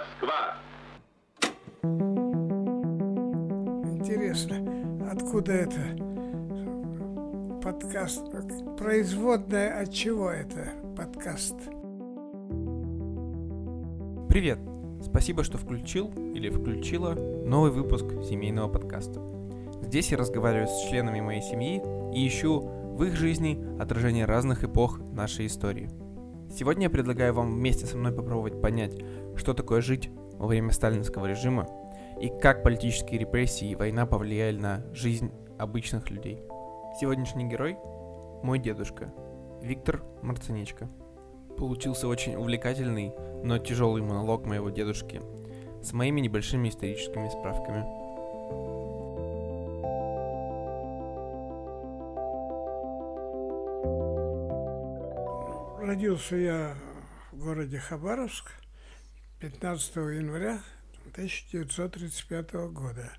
Москва. Интересно, откуда это подкаст? Производная от чего это подкаст? Привет! Спасибо, что включил или включила новый выпуск семейного подкаста. Здесь я разговариваю с членами моей семьи и ищу в их жизни отражение разных эпох нашей истории – Сегодня я предлагаю вам вместе со мной попробовать понять, что такое жить во время сталинского режима и как политические репрессии и война повлияли на жизнь обычных людей. Сегодняшний герой – мой дедушка, Виктор Марциничко. Получился очень увлекательный, но тяжелый монолог моего дедушки с моими небольшими историческими справками – Родился я в городе Хабаровск 15 января 1935 года.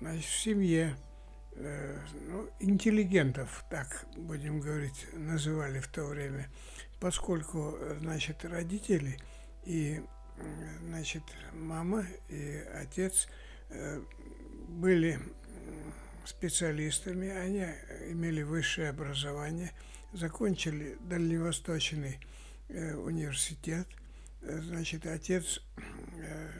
Значит, в семье э, ну, интеллигентов, так будем говорить, называли в то время, поскольку, значит, родители и, значит, мама и отец э, были специалистами, они имели высшее образование – закончили Дальневосточный э, университет. Значит, отец э,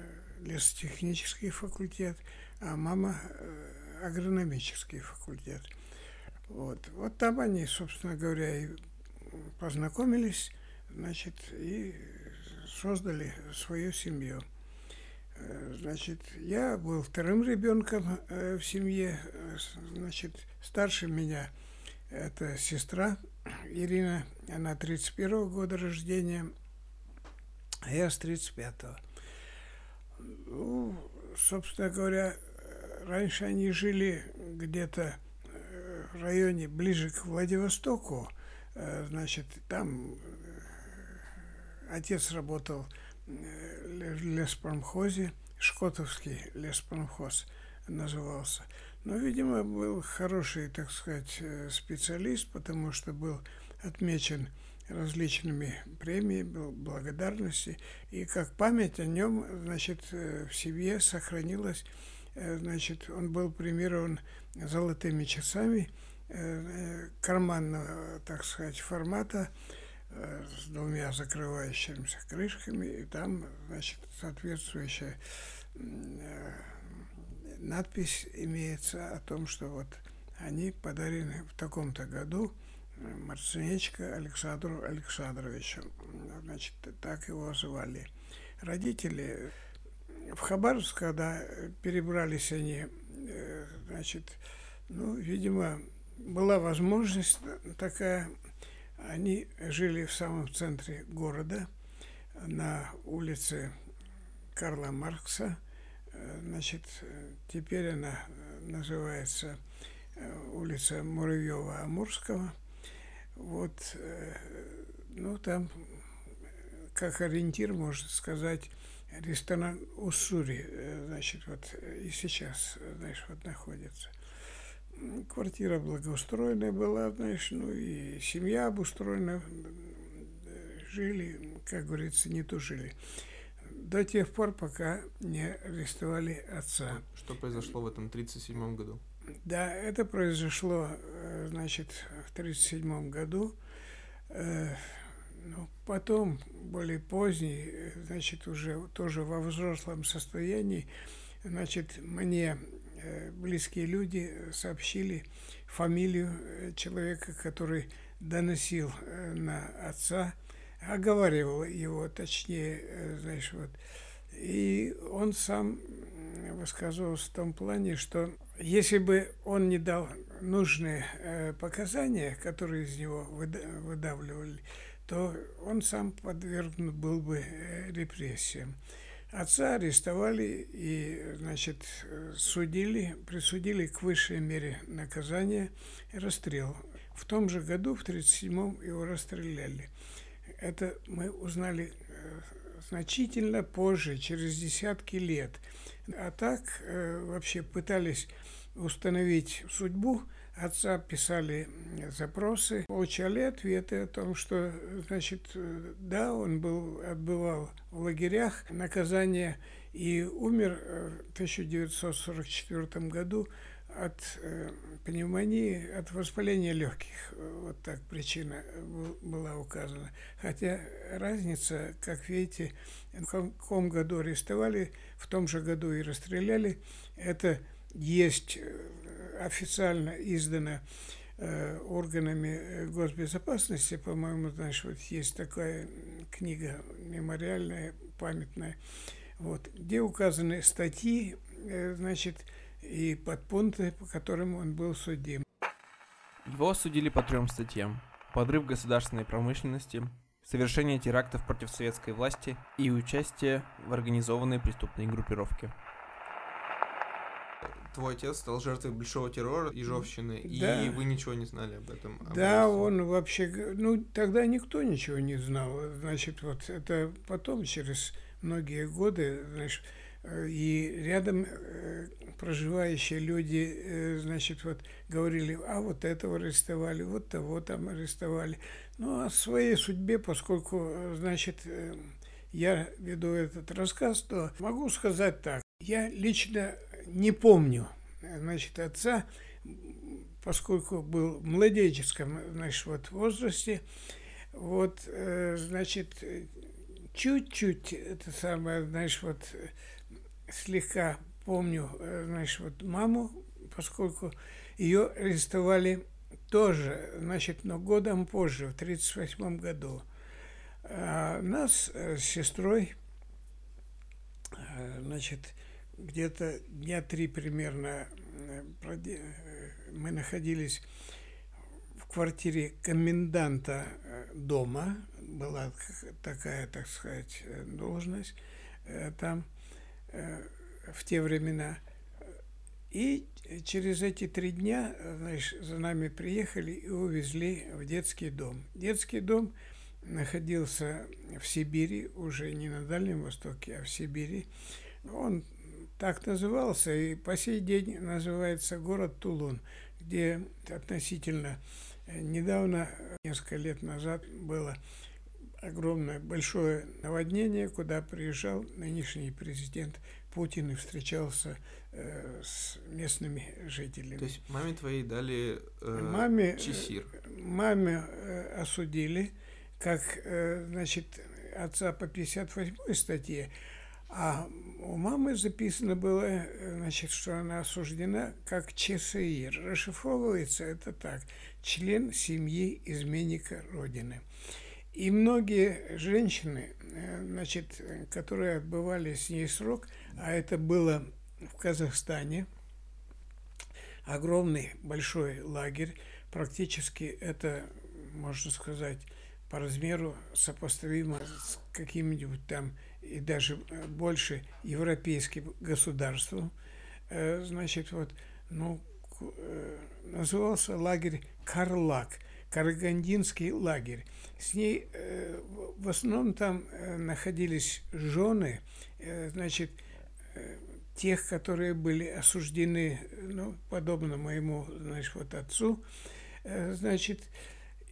лесотехнический факультет, а мама э, агрономический факультет. Вот. вот там они, собственно говоря, и познакомились, значит, и создали свою семью. Э, значит, я был вторым ребенком в семье, значит, старше меня это сестра Ирина, она 31 года рождения, а я с 35-го. Ну, собственно говоря, раньше они жили где-то э, в районе ближе к Владивостоку. Э, значит, там э, отец работал в леспромхозе, Шкотовский леспромхоз назывался. Но, видимо, был хороший, так сказать, специалист, потому что был отмечен различными премиями, благодарности. И как память о нем, значит, э, в семье сохранилась, э, значит, он был премирован золотыми часами карманного, так сказать, формата, с двумя закрывающимися крышками, и там, значит, соответствующая надпись имеется о том, что вот они подарены в таком-то году э, Марцинечко Александру Александровичу. Значит, так его звали. Родители в Хабаровск, когда перебрались они, э, значит, ну, видимо, была возможность такая, они жили в самом центре города, на улице Карла Маркса – Значит, теперь она называется э, улица Муравьева-Амурского. Вот, э, ну, там, как ориентир, можно сказать, ресторан Уссури, э, значит, вот и сейчас, знаешь, вот находится. Квартира благоустроенная была, знаешь, ну и семья обустроена, жили, как говорится, не тужили до тех пор, пока не арестовали отца. Что произошло в этом 1937 году? Да, это произошло, э, значит, в 1937 году. Э, ну, потом, более поздний, э, значит, уже тоже во взрослом состоянии, значит, мне близкие люди сообщили фамилию человека, который доносил на отца оговаривал его, точнее, знаешь, вот. И он сам высказывался в том плане, что если бы он не дал нужные э, показания, которые из него выдавливали, то он сам подвергнут был бы э, репрессиям. Отца арестовали и, значит, судили, присудили к высшей мере наказания расстрел. В том же году, в 1937-м, его расстреляли. Это мы узнали э, значительно позже, через десятки лет. А так э, вообще пытались установить судьбу отца писали запросы, получали ответы о том, что, значит, да, он был, отбывал в лагерях наказание и умер в 1944 году от э, пневмонии, от воспаления легких. Вот так причина была указана. Хотя разница, как видите, в каком году арестовали, в том же году и расстреляли. Это есть э, официально издано э, органами госбезопасности, по-моему, знаешь, вот есть такая книга мемориальная, памятная, вот, где указаны статьи, значит, и подпункты, по которым он был судим. Его осудили по трем статьям. Подрыв государственной промышленности, совершение терактов против советской власти и участие в организованной преступной группировке. Твой отец стал жертвой большого террора, ежовщины, да. и вы ничего не знали об этом? Об да, этом. он вообще... Ну, тогда никто ничего не знал. Значит, вот это потом, через многие годы, значит, и рядом э, проживающие люди, э, значит, вот говорили, а вот этого арестовали, вот того там арестовали. Ну, о своей судьбе, поскольку, значит, я веду этот рассказ, то могу сказать так. Я лично не помню, значит, отца, поскольку был в младенческом, значит, вот возрасте, вот, значит, чуть-чуть, это самое, знаешь, вот слегка помню, э, знаешь, вот маму, поскольку ее арестовали тоже, значит, но годом позже, в 1938 году. А нас э, с сестрой, э, значит, где-то дня три примерно мы находились в квартире коменданта дома, была такая, так сказать, должность там – в те времена. И через эти три дня, знаешь, за нами приехали и увезли в детский дом. Детский дом находился в Сибири, уже не на Дальнем Востоке, а в Сибири. Он так назывался и по сей день называется город Тулун, где относительно недавно, несколько лет назад, было огромное большое наводнение, куда приезжал нынешний президент Путин и встречался э, с местными жителями. То есть маме твоей дали э, маме, чесир? Маме э, осудили, как, э, значит, отца по 58 статье, а у мамы записано было, э, значит, что она осуждена как ЧСИР. Расшифровывается это так. Член семьи изменника Родины. И многие женщины, э, значит, которые отбывали с ней срок, а это было в Казахстане, огромный большой лагерь, практически это, можно сказать, по размеру сопоставимо с каким-нибудь там и даже больше европейским государством. Э, значит, вот, ну, э, назывался лагерь Карлак – Карагандинский лагерь. С ней э, в основном там э, находились жены, э, значит, э, тех, которые были осуждены, ну, подобно моему, значит, вот отцу, э, значит,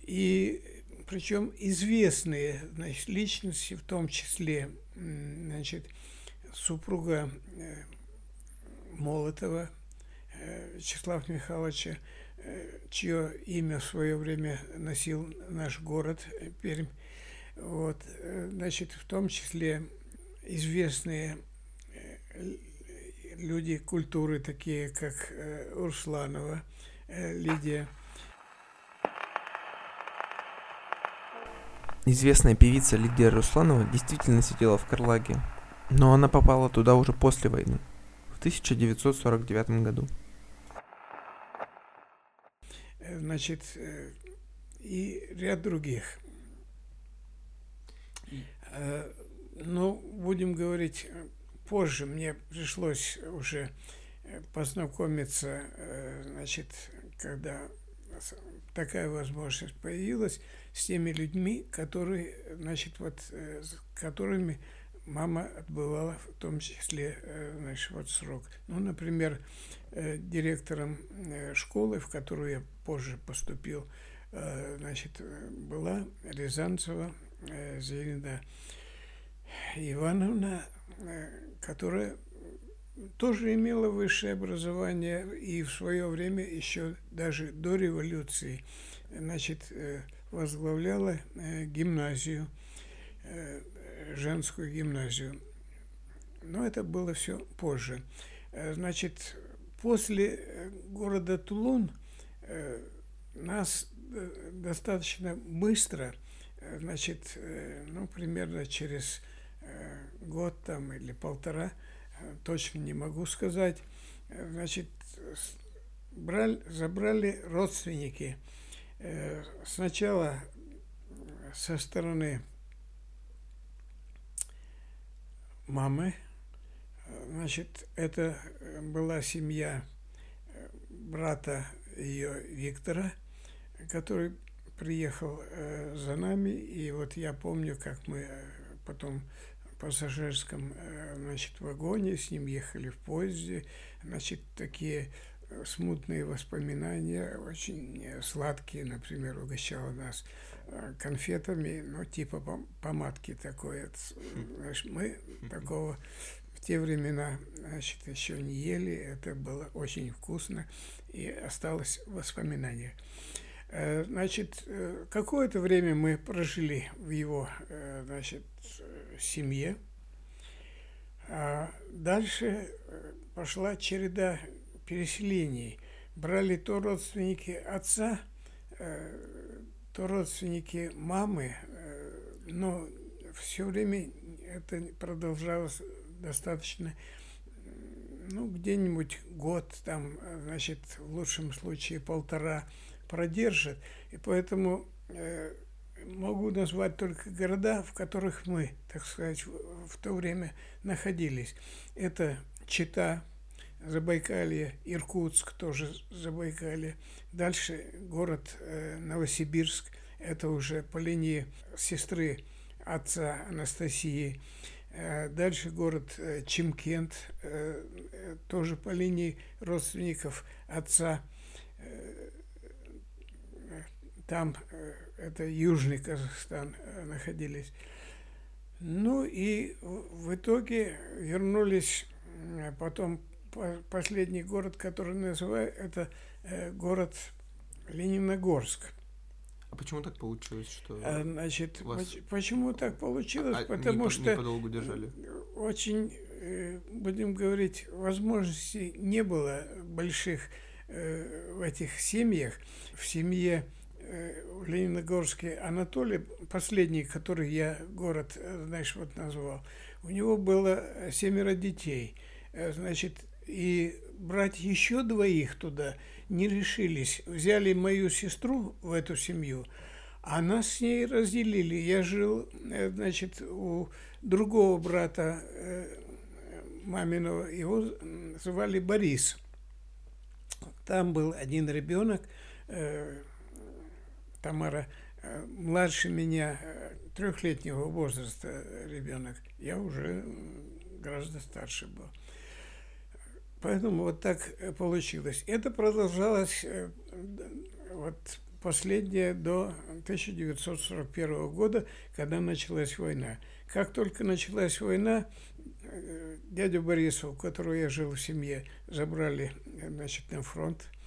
и причем известные значит, личности, в том числе значит, супруга э, Молотова э, Вячеслава Михайловича, чье имя в свое время носил наш город Пермь. Вот, значит, в том числе известные э, люди культуры, такие как э, Урсланова, э, Лидия. Известная певица Лидия Русланова действительно сидела в Карлаге, но она попала туда уже после войны, в 1949 году. Значит, э, и ряд других. Э, ну, будем говорить, позже мне пришлось уже э, познакомиться, значит, когда такая возможность появилась, с теми людьми, которые, значит, вот, с которыми мама отбывала в том числе значит, вот срок. Ну, например, директором школы, в которую я позже поступил, значит, была Рязанцева Зелена Ивановна, которая тоже имела высшее образование и в свое время, еще даже до революции, значит, э, возглавляла э, гимназию, э, женскую гимназию. Но это было все позже. Значит, после города Тулун нас достаточно быстро, значит, ну, примерно через год там или полтора – точно не могу сказать. Значит, брали, забрали родственники. Э, сначала со стороны мамы, значит, это была семья брата ее Виктора, который приехал э, за нами, и вот я помню, как мы потом пассажирском э, значит, вагоне, с ним ехали в поезде. Значит, такие э, смутные воспоминания, очень э, сладкие, например, угощала нас конфетами, ну, типа помадки такой. Знаешь, мы такого в те времена, значит, еще не ели, это было очень вкусно, и осталось воспоминание. Значит, какое-то время мы прожили в его, значит, семье. А дальше э, пошла череда переселений. Брали то родственники отца, э, то родственники мамы, э, но все время это продолжалось достаточно, ну, где-нибудь год, там, значит, в лучшем случае полтора продержит. И поэтому могу назвать только города, в которых мы, так сказать, в то время находились. Это Чита, Забайкалье, Иркутск, тоже Забайкалье. Дальше город э, Новосибирск, это уже по линии сестры отца Анастасии. Э, дальше город э, Чимкент, тоже по линии родственников отца. Там это Южный Казахстан находились. Ну и в итоге вернулись потом последний город, который называют, это э, город Лениногорск. А почему так получилось, что а, Значит, вас... почему так получилось? А, Потому не, что не подолгу держали. очень, э, будем говорить, возможностей не было больших в этих семьях. В семье в Лениногорске Анатолий, последний, который я город, э, знаешь, вот назвал, у него было семеро детей. Э, значит, и брать еще двоих туда не решились. Взяли мою сестру в эту семью, а нас с ней разделили. Я жил, э, значит, у другого брата маминого, его звали Борис. Там был один ребенок, Тамара э, младше меня, э, трехлетнего возраста ребенок, я уже гораздо старше был. Поэтому вот так э, получилось. Это продолжалось вот последнее до 1941 года, когда началась война. Как только началась война, дядю Борису, у которого я жил в семье, забрали значит, на фронт –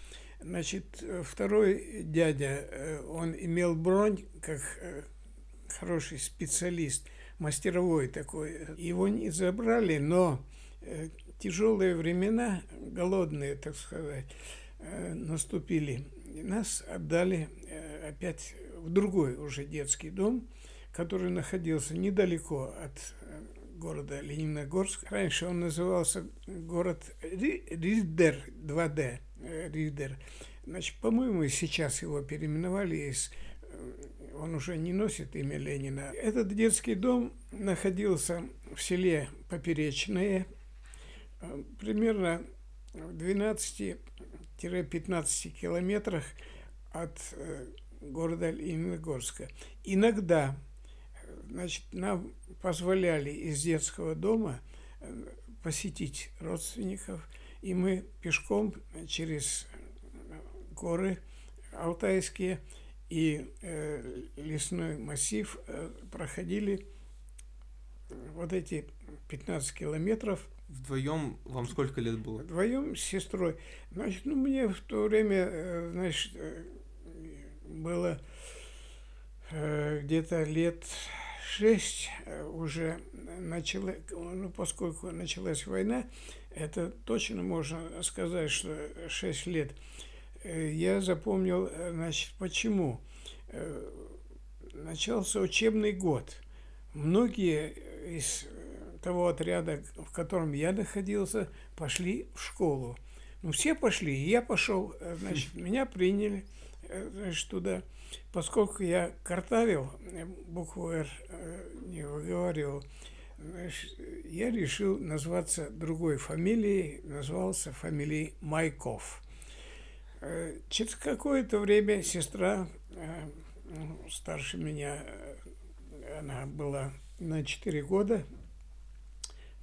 Значит, второй дядя, э, он имел бронь как э, хороший специалист, мастеровой такой. Его не забрали, но э, тяжелые времена, голодные, так сказать, наступили. И нас отдали опять в другой уже детский дом, который находился недалеко от города Лениногорск. Раньше он назывался город Ридер 2D. Ридер. Значит, по-моему, сейчас его переименовали из э, он уже не носит имя Ленина. Этот детский дом находился в селе Поперечное, э, примерно в 12-15 километрах от э, города Лениногорска. Иногда значит, нам позволяли из детского дома посетить родственников, и мы пешком через горы алтайские и э, лесной массив э, проходили вот эти 15 километров. Вдвоем вам сколько лет было? Вдвоем с сестрой. Значит, ну, мне в то время, э, значит, э, было э, где-то лет шесть уже начала, ну, поскольку началась война, это точно можно сказать, что шесть лет. Я запомнил, значит, почему. Начался учебный год. Многие из того отряда, в котором я находился, пошли в школу. Ну, все пошли, и я пошел, э, значит, меня приняли, э, значит, туда. Поскольку я картавил, э, букву «Р» не выговаривал, значит, я решил назваться другой фамилией, назвался фамилией Майков. Через какое-то время сестра, ну, старше меня, она была на 4 года,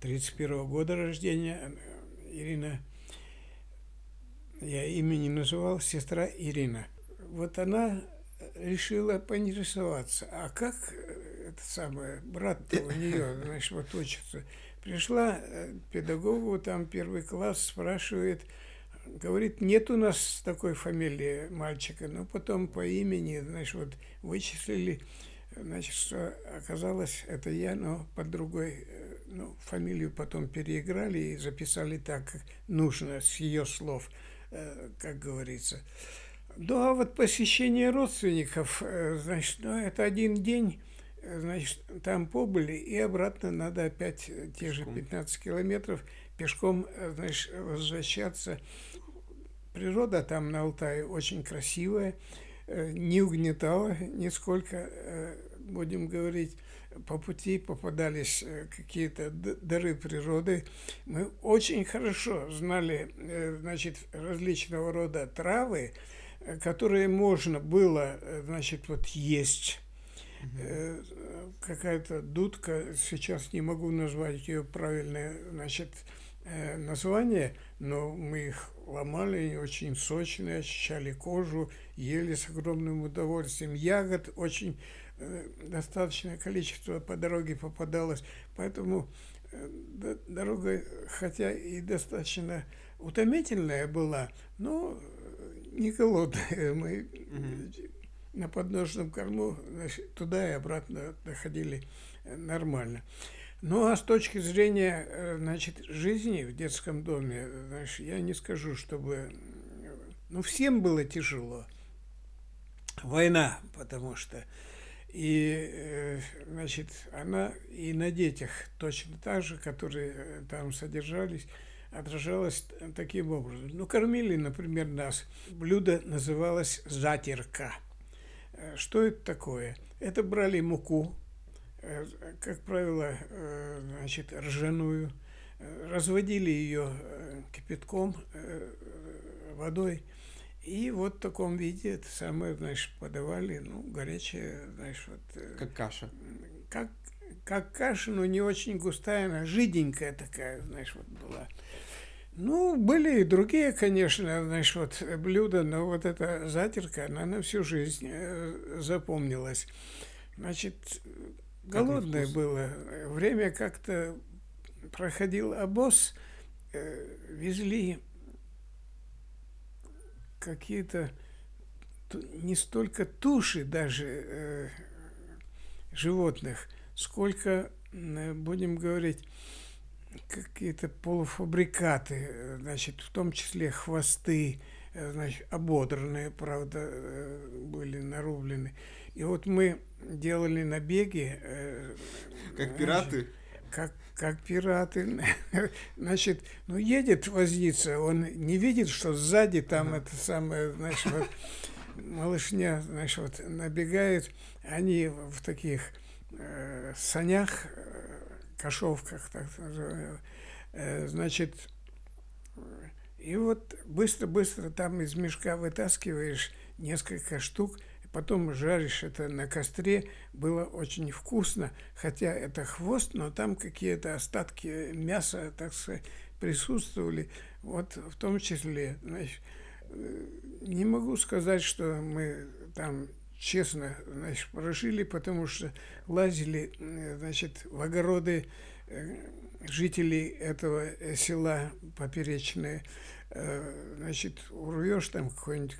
31 года рождения, Ирина, я имя не называл, сестра Ирина. Вот она решила поинтересоваться, а как это самое, брат у нее, значит, вот учится. Пришла э, педагогу, там первый класс, спрашивает, говорит, нет у нас такой фамилии мальчика, но потом по имени, значит, вот вычислили, Значит, что оказалось, это я, но под другой, э, ну, фамилию потом переиграли и записали так, нужно, с ее слов, э, как говорится. Ну, а вот посещение родственников, э, значит, ну, это один день, значит, там побыли, и обратно надо опять те же 15 километров пешком, значит, возвращаться. Природа там на Алтае очень красивая, Э, не угнетало нисколько, э, будем говорить, по пути попадались э, какие-то дары природы. Мы очень хорошо знали, значит, различного рода травы, которые можно было, значит, вот есть. Угу. Какая-то дудка, сейчас не могу назвать ее правильное, значит, название, но мы их ломали, они очень сочные, очищали кожу, ели с огромным удовольствием. Ягод очень э, достаточное количество по дороге попадалось, поэтому э, дорога, хотя и достаточно утомительная была, но не голодная. Мы на подножном корму значит, туда и обратно доходили э, нормально. Ну, а с точки зрения, э, значит, жизни в детском доме, значит, я не скажу, чтобы... Ну, всем было тяжело. Война, потому что... И, э, значит, она и на детях точно так же, которые э, там содержались, отражалась таким образом. Ну, кормили, например, нас. Блюдо называлось «затирка». Что это такое? Это брали муку, Э, как правило, э, значит, ржаную, э, разводили ее кипятком, водой, и вот в таком виде это самое, знаешь, подавали, ну, горячее, знаешь, вот... Как каша. Как, как каша, но не очень густая, она жиденькая такая, знаешь, вот была. Ну, были и другие, конечно, знаешь, вот блюда, но вот эта затирка, она на всю жизнь запомнилась. Значит, голодное было. Время как-то проходил обоз, э, везли какие-то не столько туши даже э, животных, сколько, э, будем говорить, какие-то полуфабрикаты, значит, в том числе хвосты, э, значит, ободранные, правда, э, были нарублены. И вот мы делали набеги. Э, как пираты? Как, как пираты. Значит, ну едет возница, он не видит, что сзади там это самое, значит, вот, малышня, значит, вот набегает, они в таких э, санях, э, кошовках, так называемых, э, значит, и вот быстро-быстро там из мешка вытаскиваешь несколько штук – потом жаришь это на костре, было очень вкусно, хотя это хвост, но там какие-то остатки мяса, так сказать, присутствовали, вот в том числе, значит, э, не могу сказать, что мы там честно, значит, прожили, потому что лазили, э, значит, в огороды э, жителей этого села Поперечное, значит, урвешь там какой-нибудь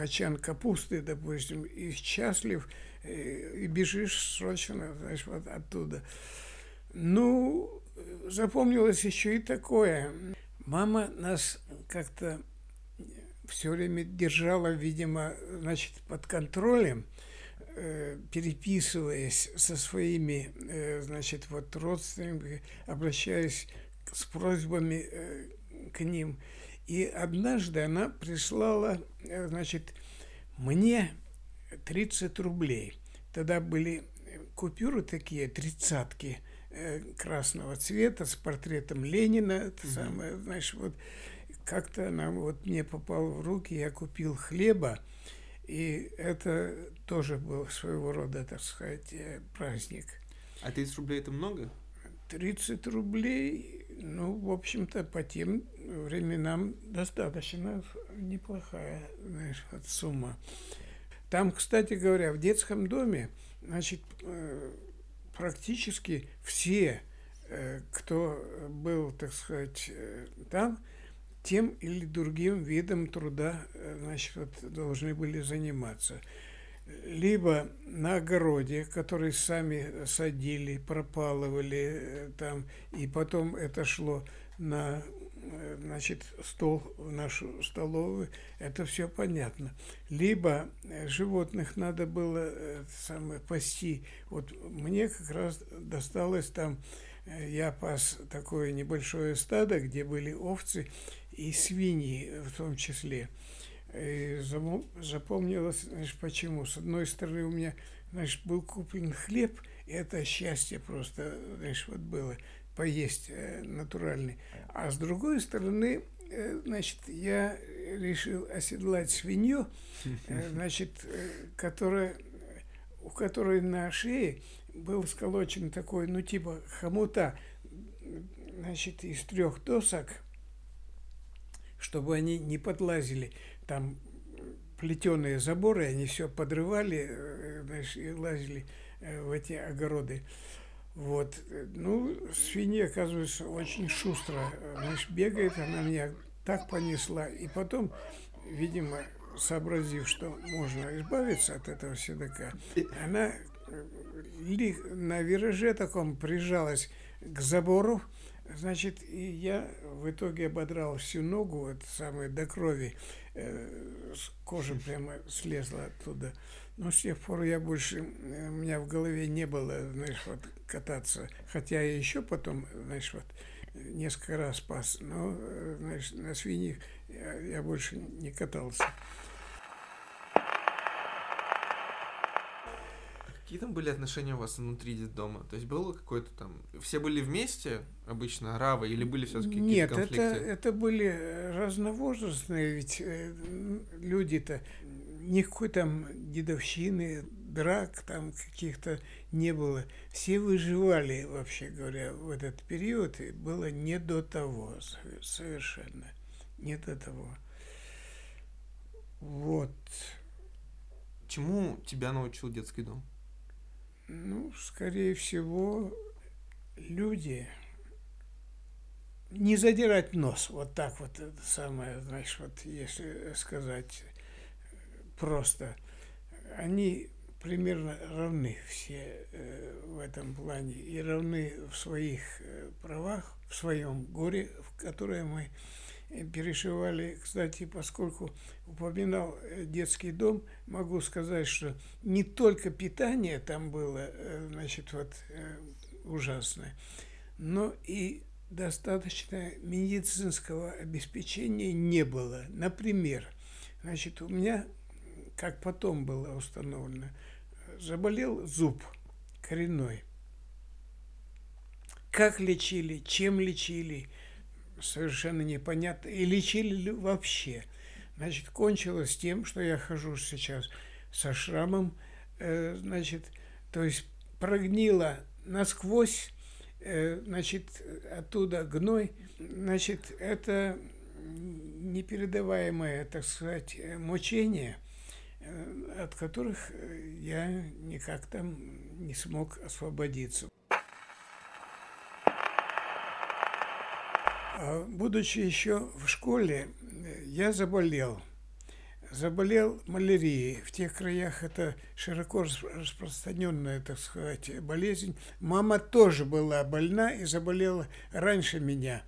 качан капусты, допустим, и счастлив, и бежишь срочно, знаешь, вот оттуда. Ну, запомнилось еще и такое. Мама нас как-то все время держала, видимо, значит, под контролем, э, переписываясь со своими, э, значит, вот родственниками, обращаясь с просьбами э, к ним. И однажды она прислала, значит, мне 30 рублей. Тогда были купюры такие, тридцатки красного цвета с портретом Ленина, это mm-hmm. самое, знаешь, вот как-то она вот мне попал в руки, я купил хлеба, и это тоже был своего рода, так сказать, э, праздник. А 30 рублей это много? 30 рублей, ну, в общем-то, по тем временам достаточно неплохая, знаешь, вот сумма. Там, кстати говоря, в детском доме, значит, э, практически все, э, кто был, так сказать, там, тем или другим видом труда э, значит, должны были заниматься. Либо на огороде, который сами садили, пропалывали э, там, и потом это шло на э, значит, стол в нашу столовую, это все понятно. Либо животных надо было самое, пасти. Вот мне как раз досталось там, я пас такое небольшое стадо, где были овцы, и свиньи в том числе. И запомнилось, знаешь, почему. С одной стороны, у меня, знаешь, был куплен хлеб, и это счастье просто, знаешь, вот было поесть э, натуральный. А с другой стороны, э, значит, я решил оседлать свинью, э, значит, которая, у которой на шее был сколочен такой, ну, типа хомута, значит, из трех досок – чтобы они не подлазили. Там плетеные заборы, они все подрывали, э, знаешь, и лазили э, в эти огороды. Вот. Ну, свинья, оказывается, очень шустро, знаешь, бегает, она меня так понесла. И потом, видимо, сообразив, что можно избавиться от этого седока, она э, на вираже таком прижалась к забору, Значит, и я в итоге ободрал всю ногу, это самое, до крови, э, кожа прямо слезла оттуда. Но с тех пор я больше, э, у меня в голове не было, знаешь, вот кататься. Хотя я еще потом, знаешь, вот несколько раз пас, но, э, знаешь, на свиньях я, я больше не катался. Какие там были отношения у вас внутри дома? То есть было какое-то там... Все были вместе обычно, равы, или были все-таки какие-то конфликты? Нет, это, это были разновозрастные ведь э, люди-то. Никакой там дедовщины, драк там каких-то не было. Все выживали, вообще говоря, в этот период. И было не до того совершенно. Не до того. Вот. Чему тебя научил детский дом? Ну, скорее всего, люди не задирать нос, вот так вот, это самое, знаешь, вот если сказать просто, они примерно равны все э, в этом плане и равны в своих э, правах, в своем горе, в которое мы перешивали. Кстати, поскольку упоминал э, детский дом, могу сказать, что не только питание там было, э, значит, вот э, ужасное, но и достаточно медицинского обеспечения не было. Например, значит, у меня, как потом было установлено, заболел зуб коренной. Как лечили, чем лечили – совершенно непонятно. И лечили ли вообще. Значит, кончилось тем, что я хожу сейчас со шрамом, значит, то есть прогнила насквозь, значит, оттуда гной, значит, это непередаваемое, так сказать, мучение, от которых я никак там не смог освободиться. Будучи еще в школе, я заболел. Заболел малярией. В тех краях это широко распространенная, так сказать, болезнь. Мама тоже была больна и заболела раньше меня.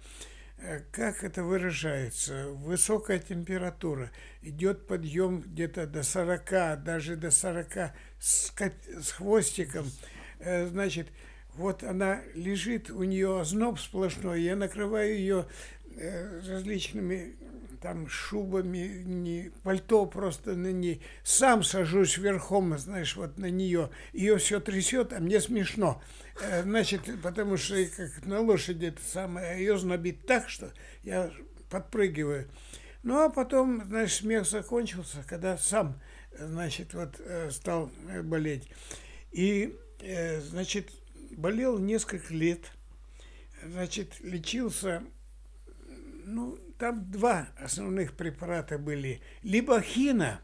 Э, как это выражается? Высокая температура, идет подъем где-то до 40, даже до 40 с, с хвостиком. Э, значит, вот она лежит, у нее озноб сплошной, я накрываю ее э, различными там шубами, не, пальто просто на ней. Сам сажусь верхом, знаешь, вот на нее. Ее все трясет, а мне смешно. Э, значит, потому что как на лошади это самое, а ее знобит так, что я подпрыгиваю. Ну, а потом, знаешь, смех закончился, когда сам, значит, вот э, стал болеть. И, значит, болел несколько лет, значит, лечился, ну, там два основных препарата были. Либо хина,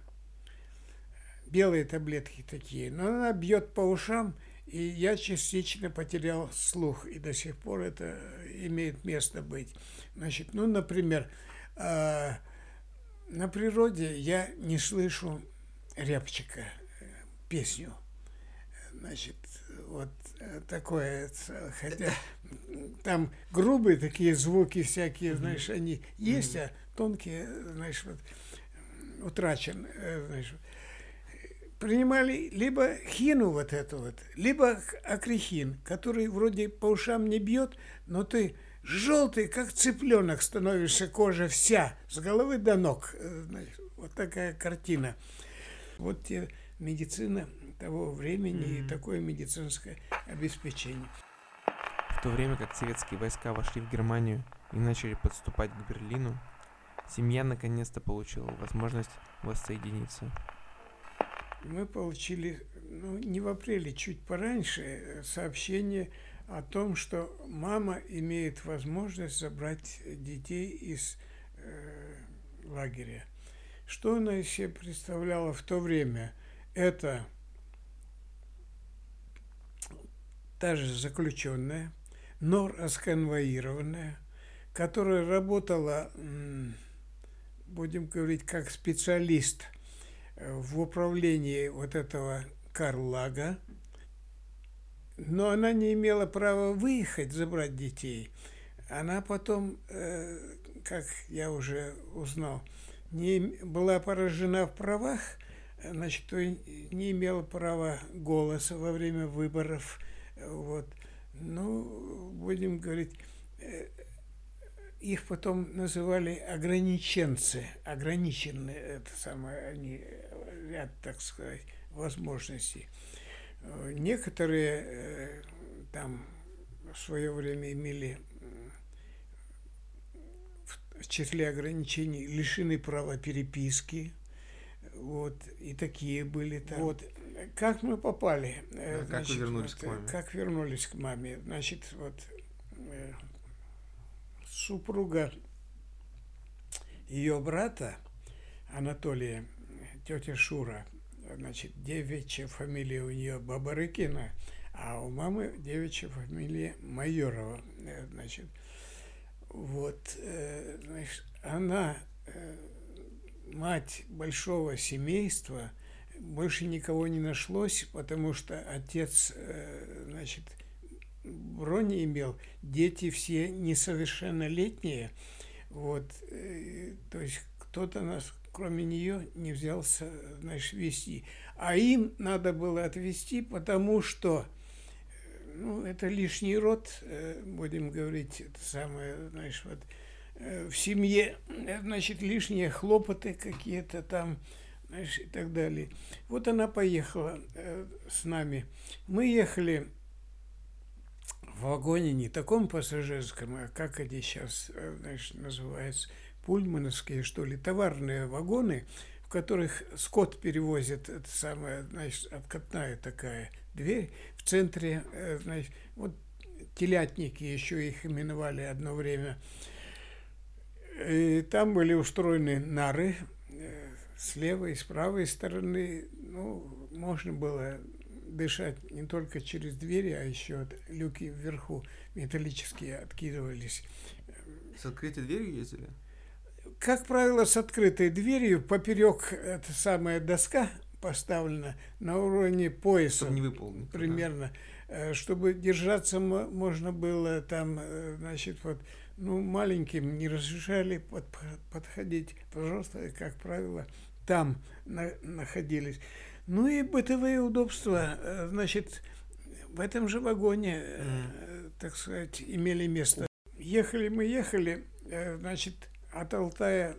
белые таблетки такие, но она бьет по ушам, и я частично потерял слух, и до сих пор это имеет место быть. Значит, ну, например, э, на природе я не слышу рябчика, э, песню. Значит, вот э, такое, хотя там грубые такие звуки всякие, знаешь, они есть, а тонкие, знаешь, вот утрачен, э, знаешь, принимали либо хину вот эту вот, либо акрихин, который вроде по ушам не бьет, но ты желтый, как цыпленок становишься, кожа вся, с головы до ног. Э, знаешь, вот такая картина. Вот тебе медицина того времени mm-hmm. и такое медицинское обеспечение. В то время как советские войска вошли в Германию и начали подступать к Берлину, семья наконец-то получила возможность воссоединиться. Мы получили, ну, не в апреле, чуть пораньше, э, сообщение о том, что мама имеет возможность забрать детей из э, лагеря. Что она из себя представляла в то время? Это та заключенная, но расконвоированная, которая работала, будем говорить, как специалист э, в управлении вот этого Карлага, но она не имела права выехать, забрать детей. Она потом, э, как я уже узнал, не была поражена в правах, значит, не имела права голоса во время выборов вот. Ну, будем говорить, э, их потом называли ограниченцы, ограниченные, это самое, они, ряд, так сказать, возможностей. Некоторые э, там в свое время имели в числе ограничений лишены права переписки, вот, и такие были там. Вот, как мы попали? Э, да, значит, как вы вернулись вот, к маме? Как вернулись к маме? Значит, вот э, супруга ее брата Анатолия, тетя Шура, значит, девичья фамилия у нее Бабарыкина, а у мамы девичья фамилия Майорова, э, значит, вот, значит, она мать большого семейства, больше никого не нашлось, потому что отец, э, значит, брони имел, дети все несовершеннолетние, вот, э, то есть кто-то нас, кроме нее, не взялся, значит, вести. А им надо было отвести, потому что, э, ну, это лишний род, будем говорить, это самое, знаешь, вот, в семье, значит, лишние хлопоты какие-то там, знаешь, и так далее. Вот она поехала э, с нами. Мы ехали в вагоне не таком пассажирском, а как они сейчас, э, знаешь, называются, пульмановские, что ли, товарные вагоны, в которых скот перевозит, это самая, значит, откатная такая дверь. В центре, э, значит, вот телятники еще их именовали одно время. И там были устроены нары э, с левой и с правой стороны. Ну, можно было дышать не только через двери, а еще люки вверху металлические откидывались. С открытой дверью ездили? Как правило, с открытой дверью поперек эта самая доска поставлена на уровне пояса. Чтобы не выполнить. Примерно. Да? Э, чтобы держаться можно было там, э, значит, вот, ну, маленьким не разрешали под, подходить. Пожалуйста, как правило, там на, находились. Ну и бытовые удобства, э, значит, в этом же вагоне, mm. так сказать, имели место. Ехали мы, ехали, значит, от Алтая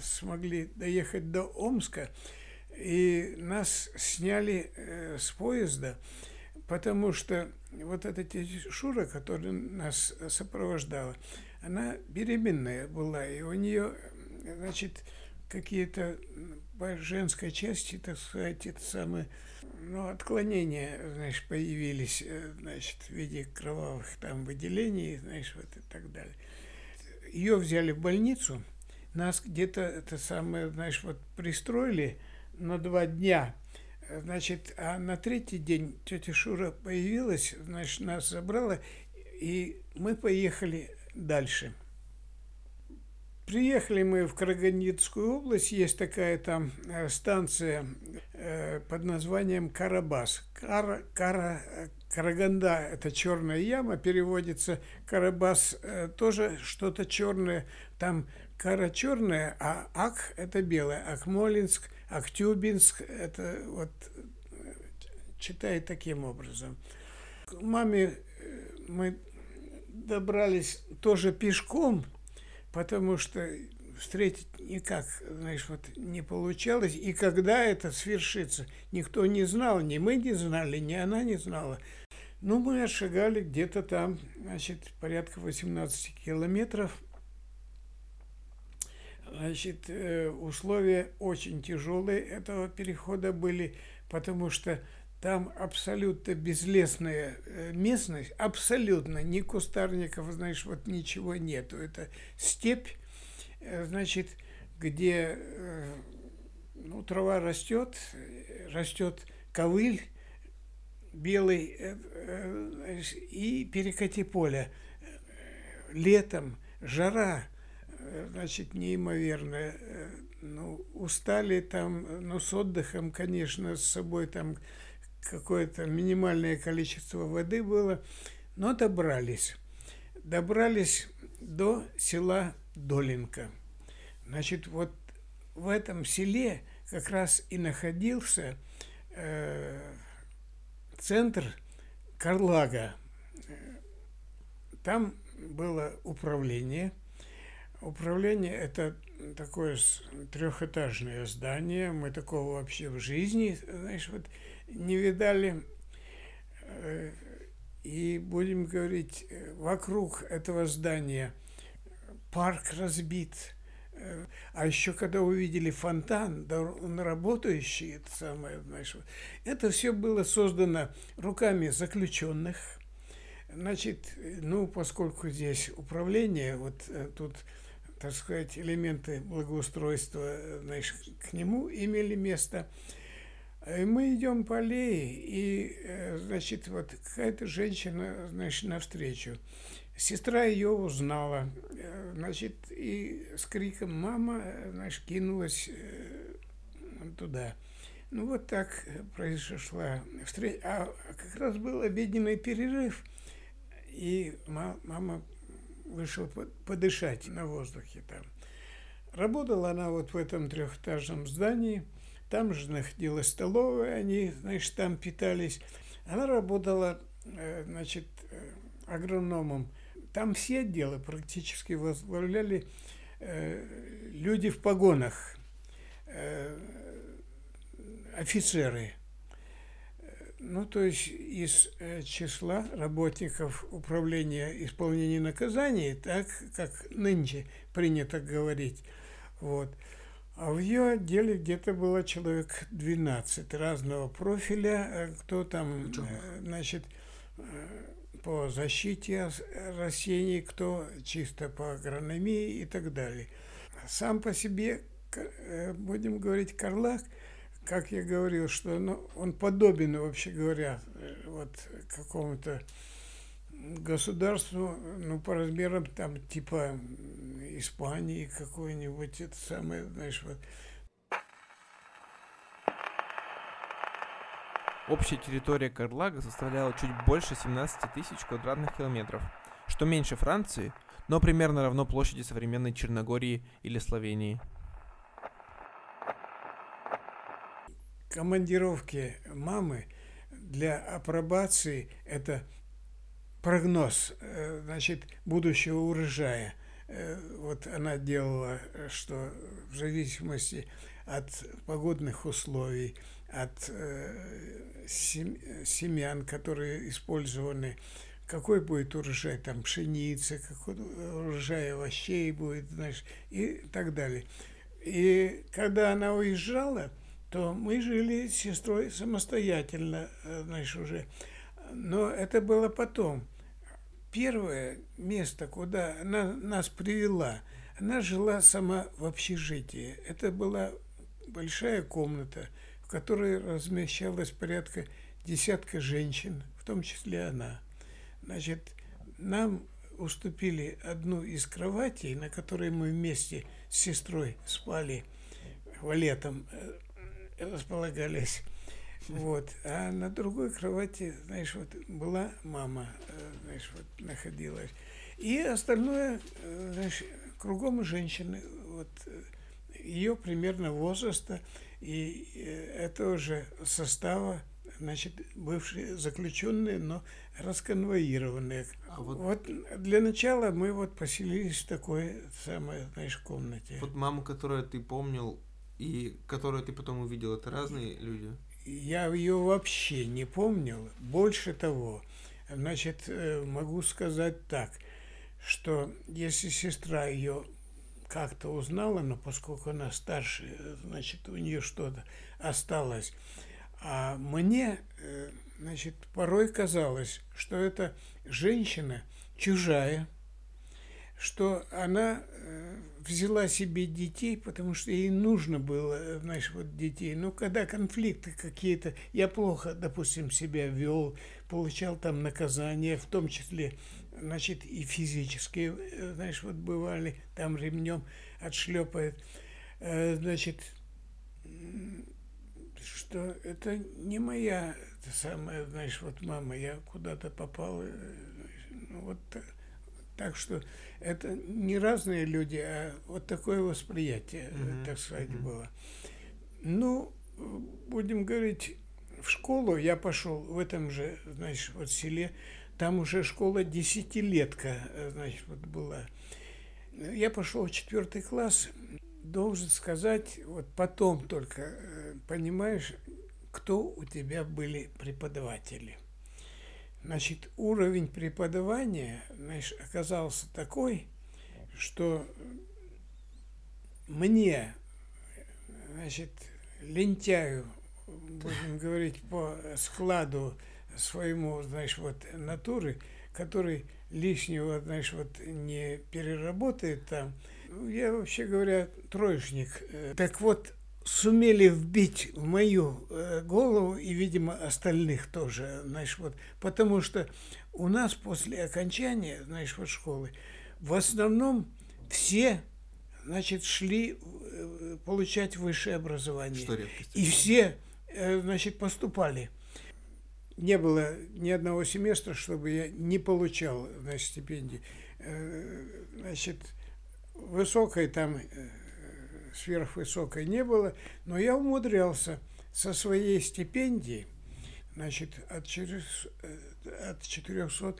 смогли доехать до Омска, и нас сняли с поезда, потому что вот эта тетя Шура, которая нас сопровождала, она беременная была, и у нее, значит, какие-то по женской части, так сказать, это самое, ну, отклонения, знаешь, появились, э, значит, в виде кровавых там выделений, знаешь, вот и так далее. Ее взяли в больницу, нас где-то, это самое, знаешь, вот пристроили на два дня, значит, а на третий день тетя Шура появилась, значит, нас забрала, и мы поехали дальше – Приехали мы в Карагандинскую область, есть такая там э, станция э, под названием Карабас. Кара, Кара, Караганда – это черная яма, переводится. Карабас э, тоже что-то черное. Там Кара черная, а Ак – это белое. Акмолинск, Актюбинск – это вот читай таким образом. К маме мы добрались тоже пешком – потому что встретить никак, знаешь, вот не получалось. И когда это свершится, никто не знал, ни мы не знали, ни она не знала. Ну, мы отшагали где-то там, значит, порядка 18 километров. Значит, э, условия очень тяжелые этого перехода были, потому что там абсолютно безлесная э, местность, абсолютно ни кустарников, знаешь, вот ничего нету. Это степь, э, значит, где э, ну, трава растет, растет ковыль белый и перекати поле. Летом жара, значит, неимоверная. Ну, устали там, ну, с отдыхом, конечно, с собой там какое-то минимальное количество воды было, но добрались. Добрались до села Долинка. Значит, вот в этом селе как раз и находился э, центр Карлага. Там было управление. Управление – это такое трехэтажное здание. Мы такого вообще в жизни, знаешь, вот не видали. Э, и будем говорить, э, вокруг этого здания парк разбит. Э, а еще когда увидели фонтан, он работающий, это самое, знаешь, это все было создано руками заключенных. Значит, ну, поскольку здесь управление, вот тут, так сказать, элементы благоустройства, знаешь, к нему имели место – Э, мы идем по аллее, и, э, значит, вот какая-то женщина, значит, навстречу. Сестра ее узнала, э, значит, и с криком «мама», значит, кинулась туда. Ну, вот так произошла встреча. А как раз был обеденный перерыв, и мама вышла подышать на воздухе там. Работала она вот в этом трехэтажном здании – там же находилась столовая, они, значит, там питались. Она работала, э, значит, э, агрономом. Там все отделы практически возглавляли э, люди в погонах, офицеры. Ну, то есть из числа работников управления исполнения наказаний, так как нынче принято говорить. Вот. А в ее отделе где-то было человек 12 разного профиля, э, кто там, э, значит, по защите растений, кто чисто по агрономии и так далее. Сам по себе, будем говорить, Карлак, как я говорил, что ну, он подобен, вообще говоря, вот какому-то государству, ну, по размерам, там, типа Испании какой-нибудь, это самое, знаешь, вот. Общая территория Карлага составляла чуть больше 17 тысяч квадратных километров, что меньше Франции, но примерно равно площади современной Черногории или Словении. Командировки мамы для апробации – это прогноз, э, значит, будущего урожая. Э, вот она делала, что в зависимости от погодных условий, от э, семян, которые использованы, какой будет урожай там пшеницы, какой урожай овощей будет, знаешь, и так далее. И когда она уезжала, то мы жили с сестрой самостоятельно, знаешь, уже. Но это было потом первое место, куда она нас привела, она жила сама в общежитии. Это была большая комната, в которой размещалось порядка десятка женщин, в том числе она. Значит, нам уступили одну из кроватей, на которой мы вместе с сестрой спали летом, э, располагались. Вот. А на другой кровати, знаешь, вот была мама, э, знаешь, вот находилась. И остальное, э, знаешь, кругом женщины, вот э, ее примерно возраста и этого же состава, значит, бывшие заключенные, но расконвоированные. А вот... вот для начала мы вот поселились в такой самой, знаешь, комнате. Вот маму, которую ты помнил, и которую ты потом увидел, это разные люди? я ее вообще не помнил. Больше того, значит, э, могу сказать так, что если сестра ее как-то узнала, но поскольку она старше, значит, у нее что-то осталось. А мне, э, значит, порой казалось, что эта женщина чужая, что она э, взяла себе детей, потому что ей нужно было, знаешь, вот детей. Но когда конфликты какие-то, я плохо, допустим, себя вел, получал там наказания, в том числе, значит, и физические, э, знаешь, вот бывали, там ремнем отшлепает, э, значит, что это не моя, самая, знаешь, вот мама, я куда-то попал, ну, вот так что это не разные люди, а вот такое восприятие, mm-hmm. так сказать, mm-hmm. было. Ну, будем говорить, в школу я пошел в этом же, значит, вот селе, там уже школа десятилетка, значит, вот была. Я пошел в четвертый класс, должен сказать, вот потом только э, понимаешь, кто у тебя были преподаватели – Значит, уровень преподавания значит, оказался такой, что мне, значит, лентяю, будем говорить по складу своему, знаешь, вот натуры, который лишнего, знаешь, вот не переработает там. Я, вообще говоря, троечник. Так вот, сумели вбить в мою э, голову и, видимо, остальных тоже, знаешь, вот, потому что у нас после окончания, знаешь, вот школы, в основном все, значит, шли э, получать высшее образование. Что редкость. И все, э, значит, поступали. Не было ни одного семестра, чтобы я не получал, значит, стипендии. Значит, высокой там сверхвысокой не было, но я умудрялся со своей стипендии, значит, от, через, э, от 400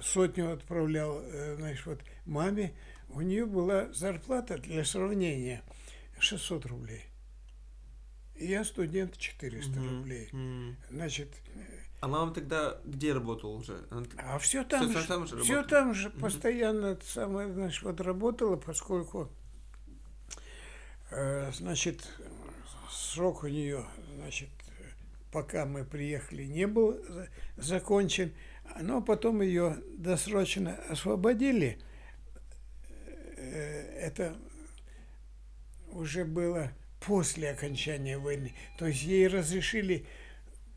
сотню отправлял, э, значит, вот маме, у нее была зарплата для сравнения 600 рублей. И я студент 400 mm-hmm. рублей. Mm-hmm. Значит, а мама тогда где работала уже? Она... А все там все же, там же, все там же mm-hmm. постоянно самое, значит, вот работала, поскольку Э, значит, срок у нее, значит, пока мы приехали, не был закончен, но потом ее досрочно освободили. Э, это уже было после окончания войны. То есть ей разрешили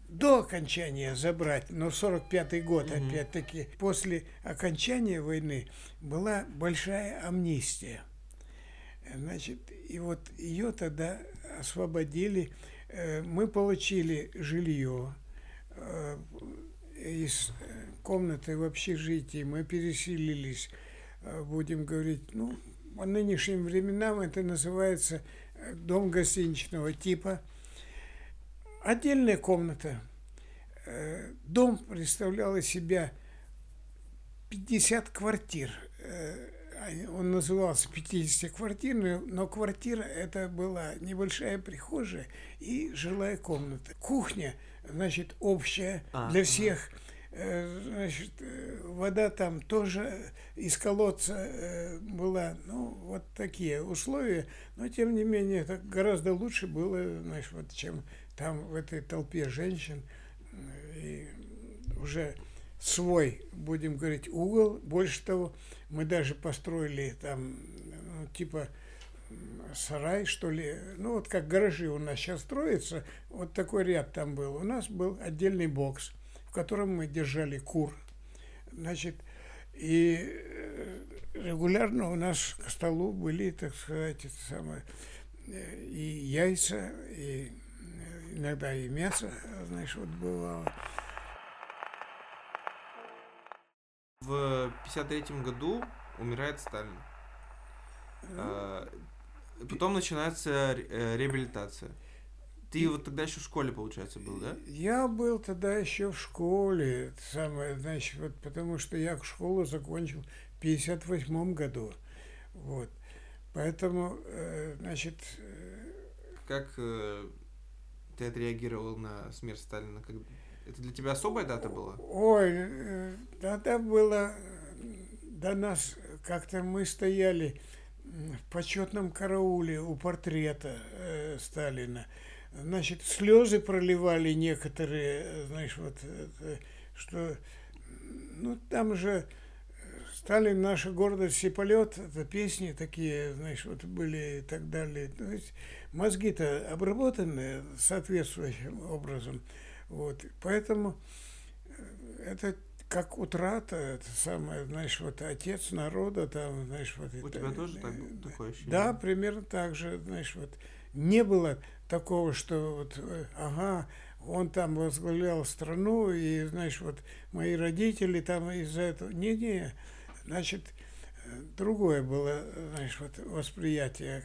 до окончания забрать, но 45-й год, mm-hmm. опять-таки, после окончания войны была большая амнистия. Значит, и вот ее тогда освободили. Э, мы получили жилье э, из комнаты в общежитии. Мы переселились, э, будем говорить, ну, по нынешним временам это называется дом гостиничного типа. Отдельная комната. Дом представлял из себя 50 квартир он назывался 50-квартирный, но квартира это была небольшая прихожая и жилая комната. Кухня, значит, общая а, для всех. Э, значит, э, вода там тоже из колодца э, была. Ну, вот такие условия. Но, тем не менее, это гораздо лучше было, значит, вот, чем там в этой толпе женщин. И уже свой, будем говорить, угол. Больше того, мы даже построили там, ну, типа, сарай, что ли. Ну, вот как гаражи у нас сейчас строятся, вот такой ряд там был. У нас был отдельный бокс, в котором мы держали кур. Значит, и э, регулярно у нас к столу были, так сказать, это самое, э, и яйца, и иногда и мясо, знаешь, вот бывало. В 53 году умирает Сталин. А, потом начинается э, реабилитация. Ты вот тогда еще в школе, получается, был, да? Я был тогда еще в школе, самое, значит, вот потому что я школу закончил в 58 году. Вот. Поэтому, э, значит... Э, как ты отреагировал на смерть Сталина? Это для тебя особая дата была? Ой, э, дата была до нас как-то мы стояли в почетном карауле у портрета э, Сталина. Значит, слезы проливали некоторые, знаешь, вот, это, что, ну, там же Сталин, наша гордость и полет, это песни такие, знаешь, вот были и так далее. То есть мозги-то обработаны соответствующим образом. Вот. Поэтому э, это как утрата, это самое, знаешь, вот отец народа, там, знаешь, вот... У это, тебя тоже так, такое ощущение? Да, примерно так же, знаешь, вот не было такого, что вот, э, ага, он там возглавлял страну, и, знаешь, вот мои родители там из-за этого... Не-не, значит, э, другое было, знаешь, вот восприятие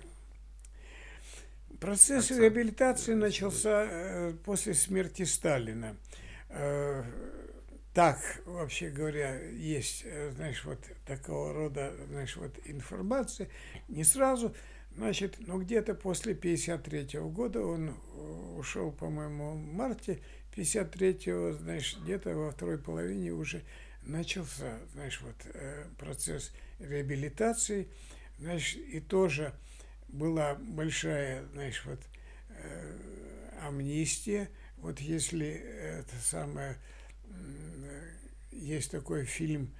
Процесс Отца. реабилитации начался э, после смерти Сталина. Э, так, вообще говоря, есть, э, знаешь, вот такого рода, знаешь, вот информация. Не сразу, значит, но где-то после 53 года он ушел, по-моему, в марте 53-го, знаешь, где-то во второй половине уже начался, знаешь, вот процесс реабилитации, значит, и тоже была большая, знаешь, вот э, амнистия. Вот если это самое, э, есть такой фильм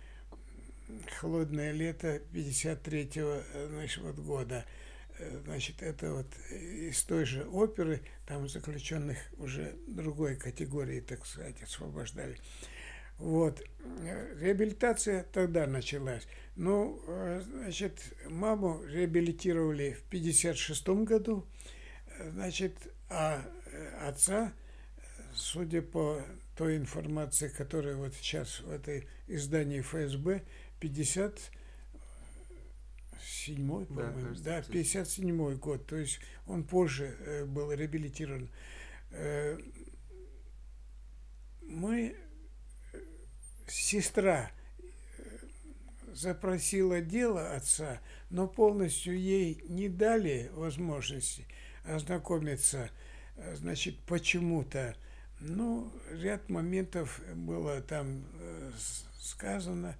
«Холодное лето» 53-го, значит, вот года, э, значит, это вот из той же оперы, там заключенных уже другой категории, так сказать, освобождали. Вот. Реабилитация тогда началась. Ну, э, значит, маму реабилитировали в 56 году, значит, а э, отца, судя по той информации, которая вот сейчас в этой издании ФСБ, 50 седьмой, по-моему, да, да, 57 год, то есть он позже э, был реабилитирован. Мы сестра э, запросила дело отца, но полностью ей не дали возможности ознакомиться, э, значит, почему-то. Ну, ряд моментов было там э, сказано.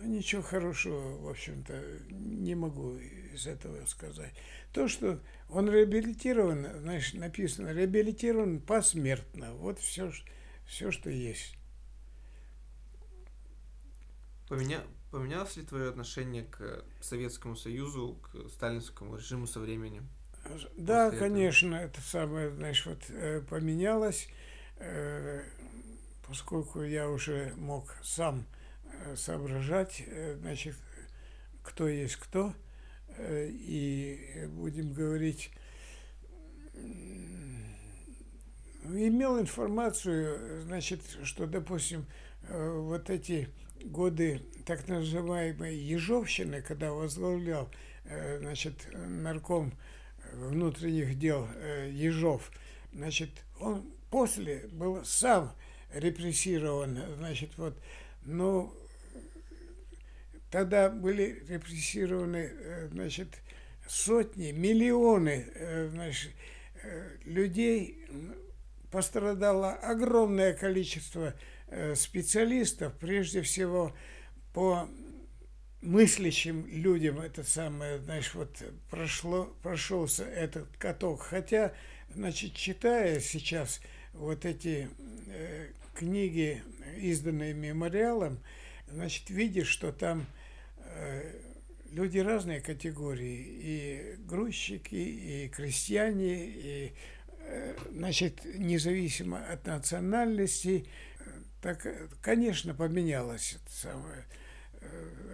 Ничего хорошего, в общем-то, не могу из этого сказать. То, что он реабилитирован, значит, написано, реабилитирован посмертно. Вот все, все что есть. Поменя... Поменялось ли твое отношение к Советскому Союзу, к сталинскому режиму со временем? Да, конечно, этого? это самое, знаешь, вот э, поменялось, э, поскольку я уже мог сам э, соображать, значит, кто есть кто, и будем говорить, имел информацию, значит, что, допустим, вот эти годы так называемой Ежовщины, когда возглавлял, значит, нарком внутренних дел э, Ежов, значит, он после был сам репрессирован, значит, вот, но тогда были репрессированы, э, значит, сотни, миллионы, э, значит, людей, пострадало огромное количество специалистов, прежде всего по мыслящим людям это самое, знаешь, вот прошло, прошелся этот каток. Хотя, значит, читая сейчас вот эти э, книги, изданные мемориалом, значит, видишь, что там э, люди разные категории, и грузчики, и крестьяне, и, э, значит, независимо от национальности, так, конечно, поменялось это самое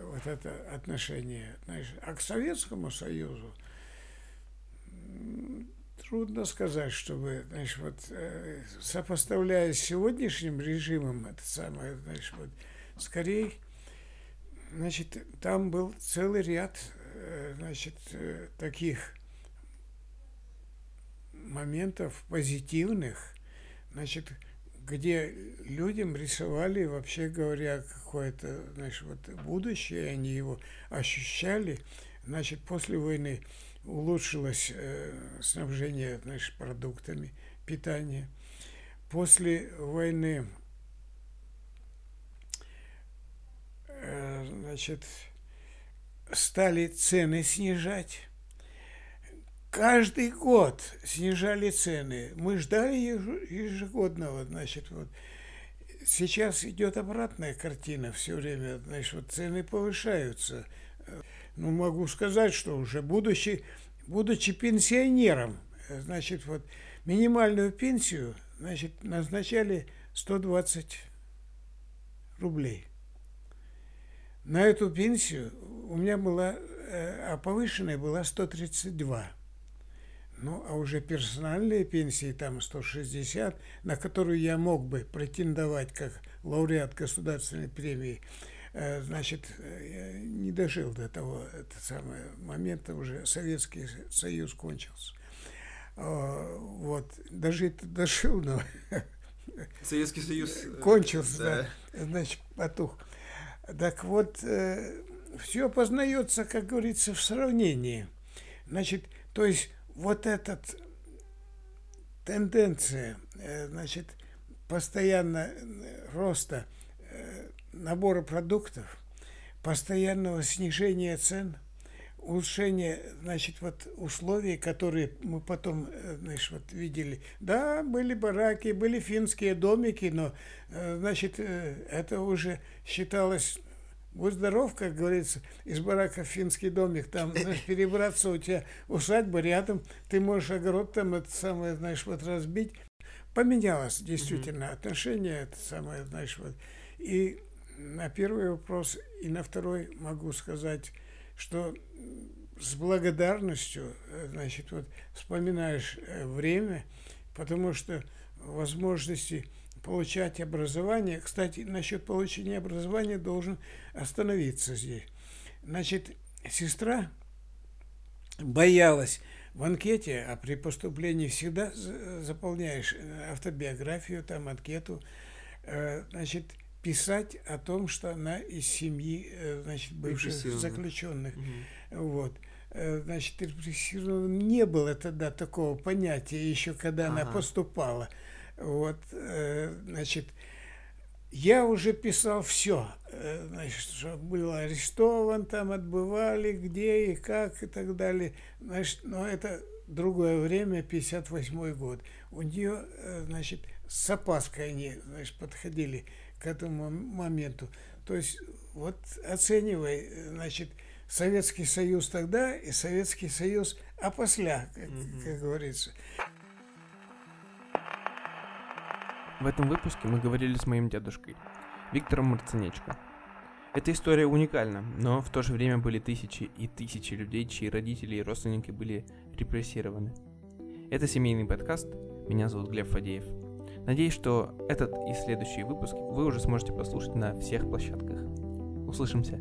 вот это отношение. Знаешь, а к Советскому Союзу трудно сказать, чтобы, знаешь, вот э, сопоставляя с сегодняшним режимом, это самое, знаешь, вот скорее, значит, там был целый ряд, э, значит, э, таких моментов позитивных, значит, где людям рисовали, вообще говоря, какое-то, значит, вот будущее, они его ощущали. Значит, после войны улучшилось э, снабжение, значит, продуктами питания. После войны, э, значит, стали цены снижать каждый год снижали цены. Мы ждали ежегодного, значит, вот. Сейчас идет обратная картина все время, значит, вот цены повышаются. Ну, могу сказать, что уже будучи, будучи пенсионером, значит, вот минимальную пенсию, значит, назначали 120 рублей. На эту пенсию у меня была, э, а повышенная была 132. Ну, а уже персональные пенсии, там 160, на которую я мог бы претендовать как лауреат государственной премии, э, значит, я не дожил до того это самое, момента, уже Советский Союз кончился. А, вот, даже это дожил, но... Советский Союз... Э, кончился, да. да, значит, потух. Так вот, э, все познается, как говорится, в сравнении. Значит, то есть вот этот тенденция, э, значит, постоянно э, роста э, набора продуктов, постоянного снижения цен, улучшение, значит, вот условий, которые мы потом, значит, вот видели. Да, были бараки, были финские домики, но, значит, это уже считалось Будь здоров, как говорится, из барака в финский домик, там, знаешь, перебраться, у тебя усадьба рядом, ты можешь огород там, это самое, знаешь, вот разбить. Поменялось действительно mm-hmm. отношение, это самое, знаешь, вот. И на первый вопрос, и на второй могу сказать, что с благодарностью, э, значит, вот вспоминаешь э, время, потому что возможности получать образование. Кстати, насчет получения образования должен остановиться здесь. Значит, сестра боялась в анкете, а при поступлении всегда заполняешь э, автобиографию, там анкету, э, значит, писать о том, что она из семьи, э, значит, бывших заключенных. Угу. Вот. Значит, репрессированным не было тогда такого понятия, еще когда ага. она поступала. Вот, значит, я уже писал все, э, значит, что был арестован, там отбывали, где и как и так далее. Значит, но это другое время, 58 год. У нее, э, значит, с опаской они, значит, подходили к этому моменту. То есть, вот оценивай, значит, Советский Союз тогда и Советский Союз опосля, как, mm-hmm. как говорится. В этом выпуске мы говорили с моим дедушкой, Виктором Марцинечко. Эта история уникальна, но в то же время были тысячи и тысячи людей, чьи родители и родственники были репрессированы. Это семейный подкаст. Меня зовут Глеб Фадеев. Надеюсь, что этот и следующие выпуски вы уже сможете послушать на всех площадках. Услышимся!